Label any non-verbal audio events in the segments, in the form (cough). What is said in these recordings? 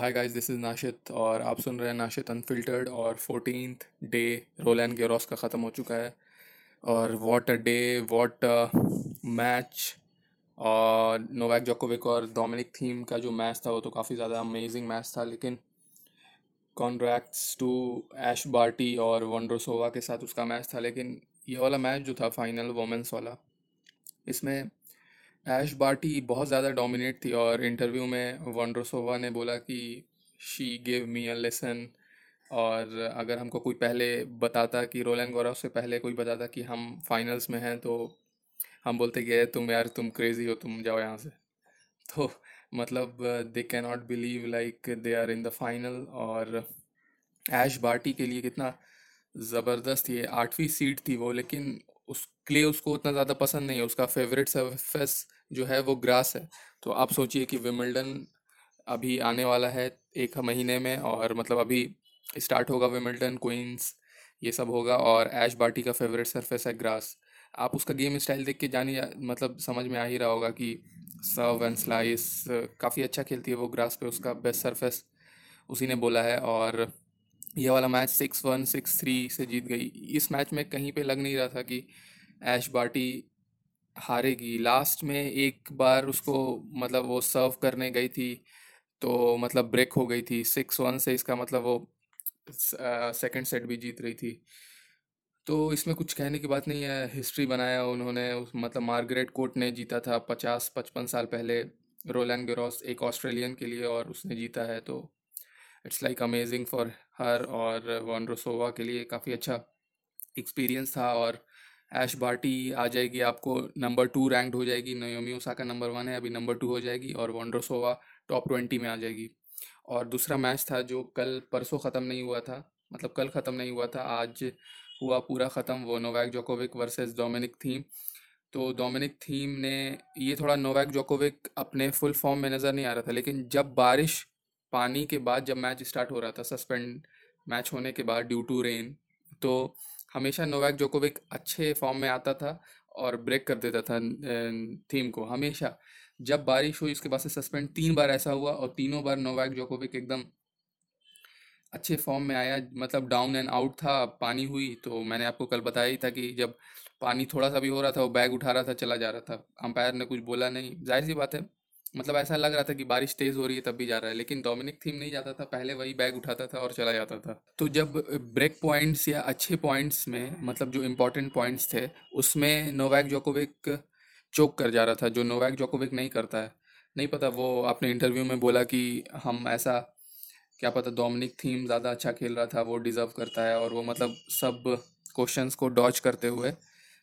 Hi guys this is Nashit और आप सुन रहे हैं नाशित अनफिल्टर्ड और फोर्टीन डे रोलैंड गेरोस का ख़त्म हो चुका है। और what a day what a match और नोवैक जोकोविक और डोमिनिक थीम का जो मैच था, वो तो काफ़ी ज़्यादा अमेजिंग मैच था, लेकिन कॉन्ट्रैक्ट्स टू एश बार्टी और वनड्रोसोवा के साथ उसका मैच था, लेकिन ये वाला मैच जो था फाइनल वोमेंस वाला, इसमें ऐश बार्टी बहुत ज़्यादा डोमिनेट थी और इंटरव्यू में वनड्रोसोवा ने बोला कि she give me a lesson और अगर हमको कोई पहले बताता कि रोलैंड गौरव से पहले कोई बताता कि हम फाइनल्स में हैं तो हम बोलते गए तुम यार, तुम क्रेज़ी हो, तुम जाओ यहाँ से। (laughs) तो मतलब they can not believe like they are in the final और ऐश बार्टी के लिए कितना ज़बरदस्त ये आठवीं सीट थी वो, लेकिन उस क्ले उसको उतना ज़्यादा पसंद नहीं है, उसका फेवरेट सरफेस जो है वो ग्रास है। तो आप सोचिए कि विमिल्टन अभी आने वाला है एक महीने में और मतलब अभी स्टार्ट होगा विमिल्टन क्वींस ये सब होगा और ऐश बाटी का फेवरेट सरफेस है ग्रास आप उसका गेम स्टाइल देख के जानी मतलब समझ में आ ही रहा होगा कि सर्व एंड स्लाइस काफ़ी अच्छा खेलती है वो ग्रास पे उसका बेस्ट सरफेस उसी ने बोला है और ये वाला match six one, six three से जीत गई। इस मैच में कहीं पे लग नहीं रहा था कि ऐश बाटी हारेगी। लास्ट में एक बार उसको मतलब वो सर्व करने गई थी तो मतलब ब्रेक हो गई थी। सिक्स वन से इसका मतलब वो सेकंड सेट भी जीत रही थी। तो इसमें कुछ कहने की बात नहीं है। हिस्ट्री बनाया उन्होंने। उस मतलब मार्गरेट कोर्ट ने जीता था पचास, पचपन साल पहले रोलैंड गेरोस, एक ऑस्ट्रेलियन के लिए और उसने जीता है तो it's like amazing for her और वनरोसोवा के लिए काफ़ी अच्छा एक्सपीरियंस था और ऐश बार्टी आ जाएगी आपको नंबर टू रैंक्ड हो जाएगी। नयोमी ओसाका नंबर वन है, अभी नंबर टू हो जाएगी और वॉन्ड्रोसोवा टॉप ट्वेंटी में आ जाएगी। और दूसरा मैच था जो कल परसों ख़त्म नहीं हुआ था मतलब कल ख़त्म नहीं हुआ था, आज हुआ पूरा ख़त्म, वो Novak Djokovic versus Dominic Thiem तो डोमिनिक थीम ने, ये थोड़ा नोवैक जोकोविक अपने फुल फॉर्म में नज़र नहीं आ रहा था, लेकिन जब बारिश पानी के बाद जब मैच स्टार्ट हो रहा था, सस्पेंड मैच होने के बाद ड्यू टू रेन तो हमेशा नोवैक जोकोविक अच्छे फॉर्म में आता था और ब्रेक कर देता था थीम को हमेशा। जब बारिश हुई, उसके बाद से सस्पेंड तीन बार ऐसा हुआ और तीनों बार नोवैक जोकोविक एकदम अच्छे फॉर्म में आया मतलब डाउन एंड आउट था, पानी हुई तो मैंने आपको कल बताया ही था कि जब पानी थोड़ा सा भी हो रहा था, वो बैग उठा रहा था, चला जा रहा था। अंपायर ने कुछ बोला नहीं। ज़ाहिर सी बात है मतलब ऐसा लग रहा था कि बारिश तेज़ हो रही है, तब भी जा रहा है, लेकिन डोमिनिक थीम नहीं जाता था। पहले वही बैग उठाता था और चला जाता था। तो जब ब्रेक पॉइंट्स या अच्छे पॉइंट्स में मतलब जो इम्पोर्टेंट पॉइंट्स थे, उसमें नोवैक जोकोविक चोक कर जा रहा था, जो नोवैक जोकोविक नहीं करता है। नहीं पता, वो अपने इंटरव्यू में बोला कि हम ऐसा, क्या पता डोमिनिक थीम ज़्यादा अच्छा खेल रहा था, वो डिज़र्व करता है, और वो मतलब सब क्वेश्चंस को डॉच करते हुए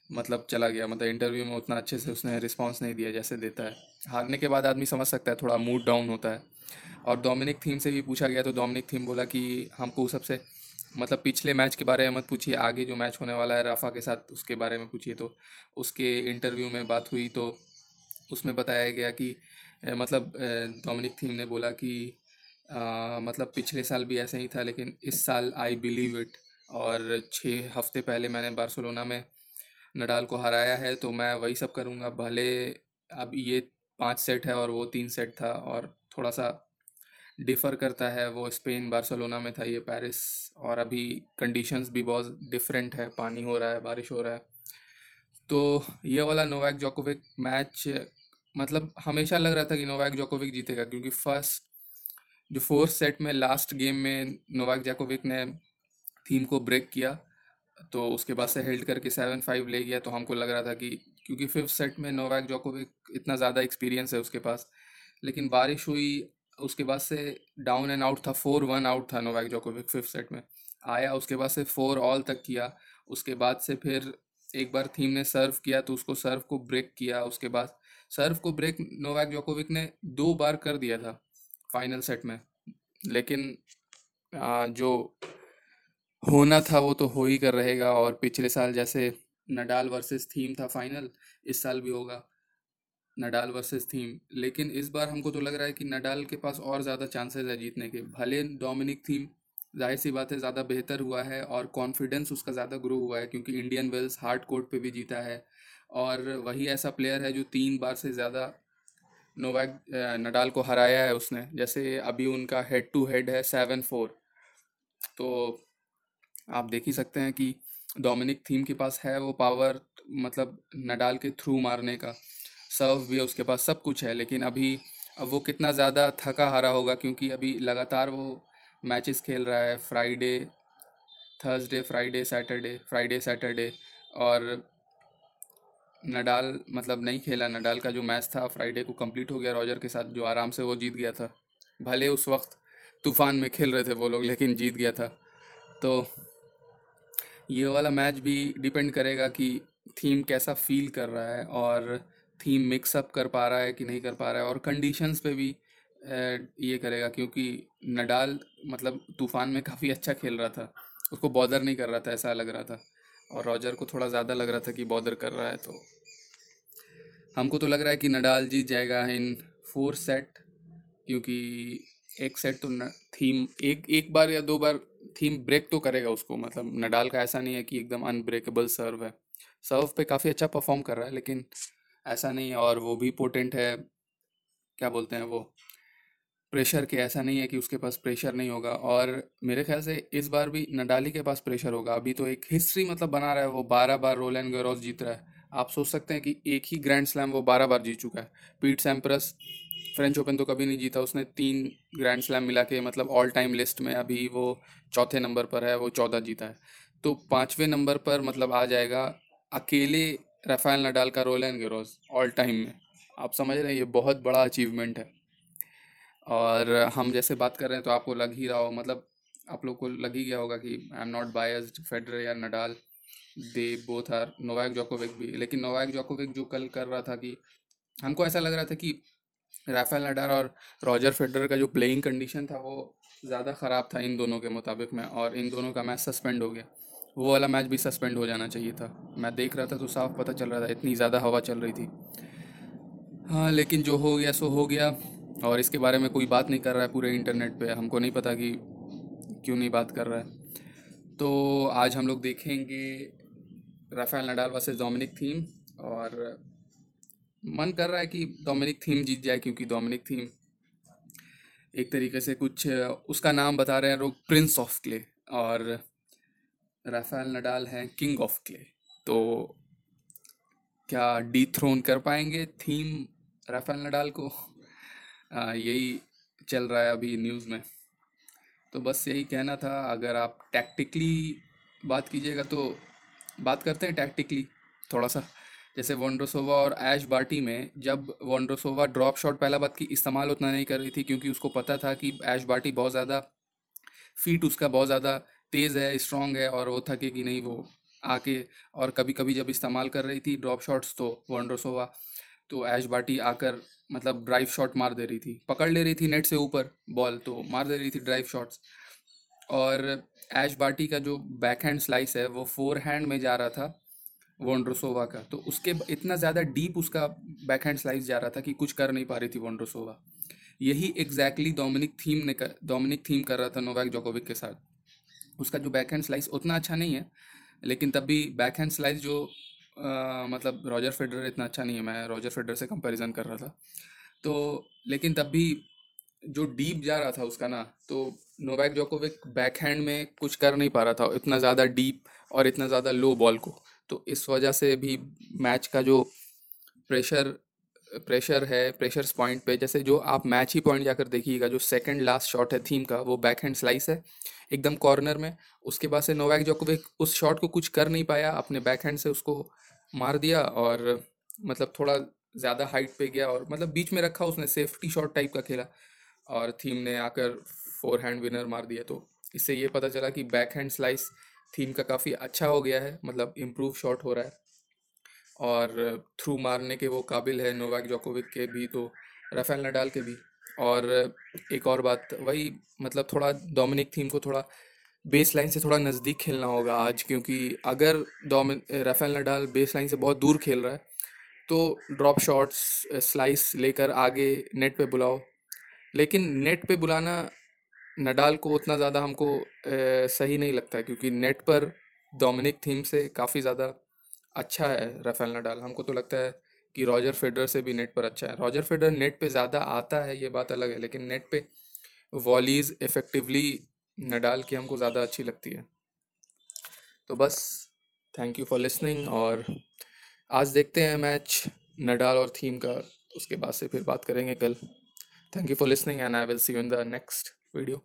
मतलब चला गया मतलब इंटरव्यू में उतना अच्छे से उसने रिस्पांस नहीं दिया जैसे देता है। हारने के बाद आदमी समझ सकता है थोड़ा मूड डाउन होता है। और डोमिनिक थीम से भी पूछा गया तो डोमिनिक थीम बोला कि हमको सबसे मतलब पिछले मैच के बारे में मत पूछिए आगे जो मैच होने वाला है राफा के साथ उसके बारे में पूछिए। तो उसके इंटरव्यू में बात हुई तो उसमें बताया गया कि मतलब डोमिनिक थीम ने बोला कि आ, मतलब पिछले साल भी ऐसे ही था लेकिन इस साल आई बिलीव इट और छः हफ़्ते पहले मैंने बार्सोलोना में नडाल को हराया है तो मैं वही सब करूँगा। भले अब ये पाँच सेट है और वो तीन सेट था और थोड़ा सा डिफ़र करता है, वो स्पेन बार्सोलोना में था ये पेरिस, और अभी कंडीशंस भी बहुत डिफरेंट है, पानी हो रहा है, बारिश हो रहा है। तो ये वाला नोवैक जोकोविक मैच मतलब हमेशा लग रहा था कि नोवैक जोकोविक जीतेगा, क्योंकि फ़र्स्ट जो फोर्थ सेट में लास्ट गेम में नोवैक जोकोविक ने थीम को ब्रेक किया तो उसके बाद से हेल्ड करके सेवन फाइव ले गया तो हमको लग रहा था कि क्योंकि फिफ्थ सेट में नोवैक जोकोविक इतना ज़्यादा एक्सपीरियंस है उसके पास लेकिन बारिश हुई उसके बाद से डाउन एंड आउट था फोर वन आउट था नोवैक जोकोविक फिफ्थ सेट में। आया उसके बाद से फोर ऑल तक किया उसके बाद से फिर एक बार थीम ने सर्व किया तो उसको सर्व को ब्रेक किया उसके बाद सर्व को ब्रेक नोवैक जोकोविक ने दो बार कर दिया था फाइनल सेट में। लेकिन आ, जो होना था वो तो हो ही कर रहेगा और पिछले साल जैसे नडाल वर्सेस थीम था फाइनल, इस साल भी होगा नडाल वर्सेस थीम। लेकिन इस बार हमको तो लग रहा है कि नडाल के पास और ज़्यादा चांसेस है जीतने के। भले डोमिनिक थीम, ज़ाहिर सी बात है, ज़्यादा बेहतर हुआ है और कॉन्फिडेंस उसका ज़्यादा ग्रो हुआ है क्योंकि इंडियन वेल्स हार्ड कोर्ट पे भी जीता है और वही ऐसा प्लेयर है जो तीन बार से ज़्यादा नोवैक नडाल को हराया है उसने। जैसे अभी उनका हेड टू हेड है सेवन फोर तो आप देख ही सकते हैं कि डोमिनिक थीम के पास है वो पावर मतलब नडाल के थ्रू मारने का। सर्व भी है उसके पास, सब कुछ है, लेकिन अभी अब वो कितना ज़्यादा थका हारा होगा क्योंकि अभी लगातार वो मैचेस खेल रहा है, Friday, Thursday, Friday, Saturday Friday, Saturday, और नडाल मतलब नहीं खेला, नडाल का जो मैच था, फ्राइडे को कंप्लीट हो गया रॉजर के साथ, जो आराम से वो जीत गया था। भले उस वक्त तूफ़ान में खेल रहे थे वो लोग, लेकिन जीत गया था। तो ये वाला मैच भी डिपेंड करेगा कि थीम कैसा फील कर रहा है और थीम मिक्सअप कर पा रहा है कि नहीं कर पा रहा है और कंडीशंस पे भी ये करेगा क्योंकि नडाल मतलब तूफ़ान में काफ़ी अच्छा खेल रहा था। उसको बॉदर नहीं कर रहा था ऐसा लग रहा था। और रॉजर को थोड़ा ज़्यादा लग रहा था कि बॉदर कर रहा है तो। हमको तो लग रहा है कि नडाल जीत जाएगा इन फोर सेट क्योंकि एक सेट तो न, थीम एक एक बार या दो बार थीम ब्रेक तो करेगा उसको मतलब नडाल का ऐसा नहीं है कि एकदम अनब्रेकेबल सर्व है। सर्व पे काफ़ी अच्छा परफॉर्म कर रहा है, लेकिन ऐसा नहीं है और वो भी पोटेंट है, क्या बोलते हैं वो प्रेशर के, ऐसा नहीं है कि उसके पास प्रेशर नहीं होगा। और मेरे ख्याल से इस बार भी नडाली के पास प्रेशर होगा। अभी तो एक हिस्ट्री मतलब बना रहा है वो, बारह बार रोल एंड गरोज जीत रहा है। आप सोच सकते हैं कि एक ही ग्रैंड स्लैम वो बारह बार जीत चुका है। पीट सैम्प्रस फ्रेंच ओपन तो कभी नहीं जीता, उसने तीन ग्रैंड स्लैम मिला के मतलब ऑल टाइम लिस्ट में अभी वो चौथे नंबर पर है, वो चौदह जीता है। तो पाँचवें नंबर पर मतलब आ जाएगा अकेले राफेल नडाल का Roland Garros all time में। आप समझ रहे हैं, ये बहुत बड़ा अचीवमेंट है। और हम जैसे बात कर रहे हैं तो आपको लग ही रहा हो मतलब आप लोग को लग ही गया होगा कि I am not biased Federer या Nadal they both are Novak Djokovic भी। लेकिन नोवाक जोकोविक जो कल कर रहा था कि हमको ऐसा लग रहा था कि राफेल नडाल और रॉजर फेडरर का जो प्लेइंग कंडीशन था वो ज़्यादा ख़राब था इन दोनों के मुताबिक में और इन दोनों का मैच सस्पेंड हो गया। वो वाला मैच भी सस्पेंड हो जाना चाहिए था। मैं देख रहा था तो साफ़ पता चल रहा था, इतनी ज़्यादा हवा चल रही थी। हाँ लेकिन जो हो गया, सो हो गया। और इसके बारे में कोई बात नहीं कर रहा है पूरे इंटरनेट पे। हमको नहीं पता कि क्यों नहीं बात कर रहा है। तो आज हम लोग देखेंगे Rafael Nadal versus Dominic Thiem और मन कर रहा है कि डोमिनिक थीम जीत जाए क्योंकि डोमिनिक थीम एक तरीके से कुछ उसका नाम बता रहे हैं लोग प्रिंस ऑफ़ क्ले और राफेल नडाल हैं किंग ऑफ़ क्ले तो क्या डी थ्रोन कर पाएँगे थीम राफेल नडाल को? आ, यही चल रहा है अभी न्यूज़ में। तो बस यही कहना था, अगर आप टैक्टिकली बात कीजिएगा तो बात करते हैं टैक्टिकली थोड़ा सा जैसे वॉन्ड्रोसोवा और ऐश बार्टी में जब वॉन्ड्रोसोवा ड्रॉप शॉट पहला बात की इस्तेमाल उतना नहीं कर रही थी क्योंकि उसको पता था कि ऐश बार्टी बहुत ज़्यादा फीट उसका बहुत ज़्यादा तेज़ है स्ट्रॉन्ग है और वो थके कि नहीं वो आके और कभी कभी जब इस्तेमाल कर रही थी ड्रॉप शॉट्स तो वॉन्ड्रोसोवा तो ऐश बाटी आकर मतलब ड्राइव शॉट मार दे रही थी। पकड़ ले रही थी नेट से ऊपर बॉल तो मार दे रही थी ड्राइव शॉट्स और ऐश बाटी का जो बैक हैंड स्लाइस है, वो फोर हैंड में जा रहा था वॉन्ड्रोसोवा का। तो उसके इतना ज़्यादा डीप उसका बैक हैंड स्लाइस जा रहा था कि कुछ कर नहीं पा रही थी वॉन्ड्रोसोवा यही एग्जैक्टली डोमिनिक थीम ने कर डोमिनिक थीम कर रहा था नोवैक जोकोविक के साथ। उसका जो बैक हैंड स्लाइस उतना अच्छा नहीं है, लेकिन तब भी बैक हैंड स्लाइस जो मतलब रॉजर फेडर इतना अच्छा नहीं है, मैं रॉजर फेडर से कंपैरिजन कर रहा था। तो लेकिन तब भी जो डीप जा रहा था उसका ना तो नोवैक जोकोविक बैक हैंड में कुछ कर नहीं पा रहा था, इतना ज़्यादा डीप और इतना ज़्यादा लो बॉल को। तो इस वजह से भी मैच का जो प्रेशर प्रेशर है प्रेशर पॉइंट पे, जैसे जो आप मैच ही पॉइंट जाकर देखिएगा, जो सेकंड लास्ट शॉट है थीम का, वो बैक हैंड स्लाइस है, एकदम कॉर्नर में। उसके बाद से नोवैक जोकोविक उस शॉट को कुछ कर नहीं पाया, अपने बैक हैंड से उसको मार दिया और मतलब थोड़ा ज़्यादा हाइट पे गया और मतलब बीच में रखा उसने सेफ्टी शॉट टाइप का खेला और थीम ने आकर फोर हैंड विनर मार दिया। तो इससे ये पता चला कि बैक हैंड स्लाइस थीम का काफ़ी अच्छा हो गया है मतलब इम्प्रूव शॉट हो रहा है। और थ्रू मारने के वो काबिल है नोवाक जोकोविक के भी तो राफेल नडाल के भी। और एक और बात, वही मतलब थोड़ा डोमिनिक थीम को थोड़ा बेस लाइन से थोड़ा नज़दीक खेलना होगा आज क्योंकि अगर Dominic Rafael Nadal baseline से बहुत दूर खेल रहा है तो ड्रॉप शॉट्स स्लाइस लेकर आगे नेट पे बुलाओ। लेकिन नेट पे बुलाना नडाल को उतना ज़्यादा हमको ए, सही नहीं लगता क्योंकि नेट पर डोमिनिक थीम से काफ़ी ज़्यादा अच्छा है राफेल नडाल। हमको तो लगता है कि रॉजर फेडर से भी नेट पर अच्छा है। रॉजर फेडर नेट पे ज़्यादा आता है ये बात अलग है लेकिन नेट पे वॉलीज इफेक्टिवली नडाल की हमको ज़्यादा अच्छी लगती है। तो बस थैंक यू फॉर लिसनिंग और आज देखते हैं मैच नडाल और थीम का, उसके बाद से फिर बात करेंगे कल। Thank you for listening and I will see you in the next video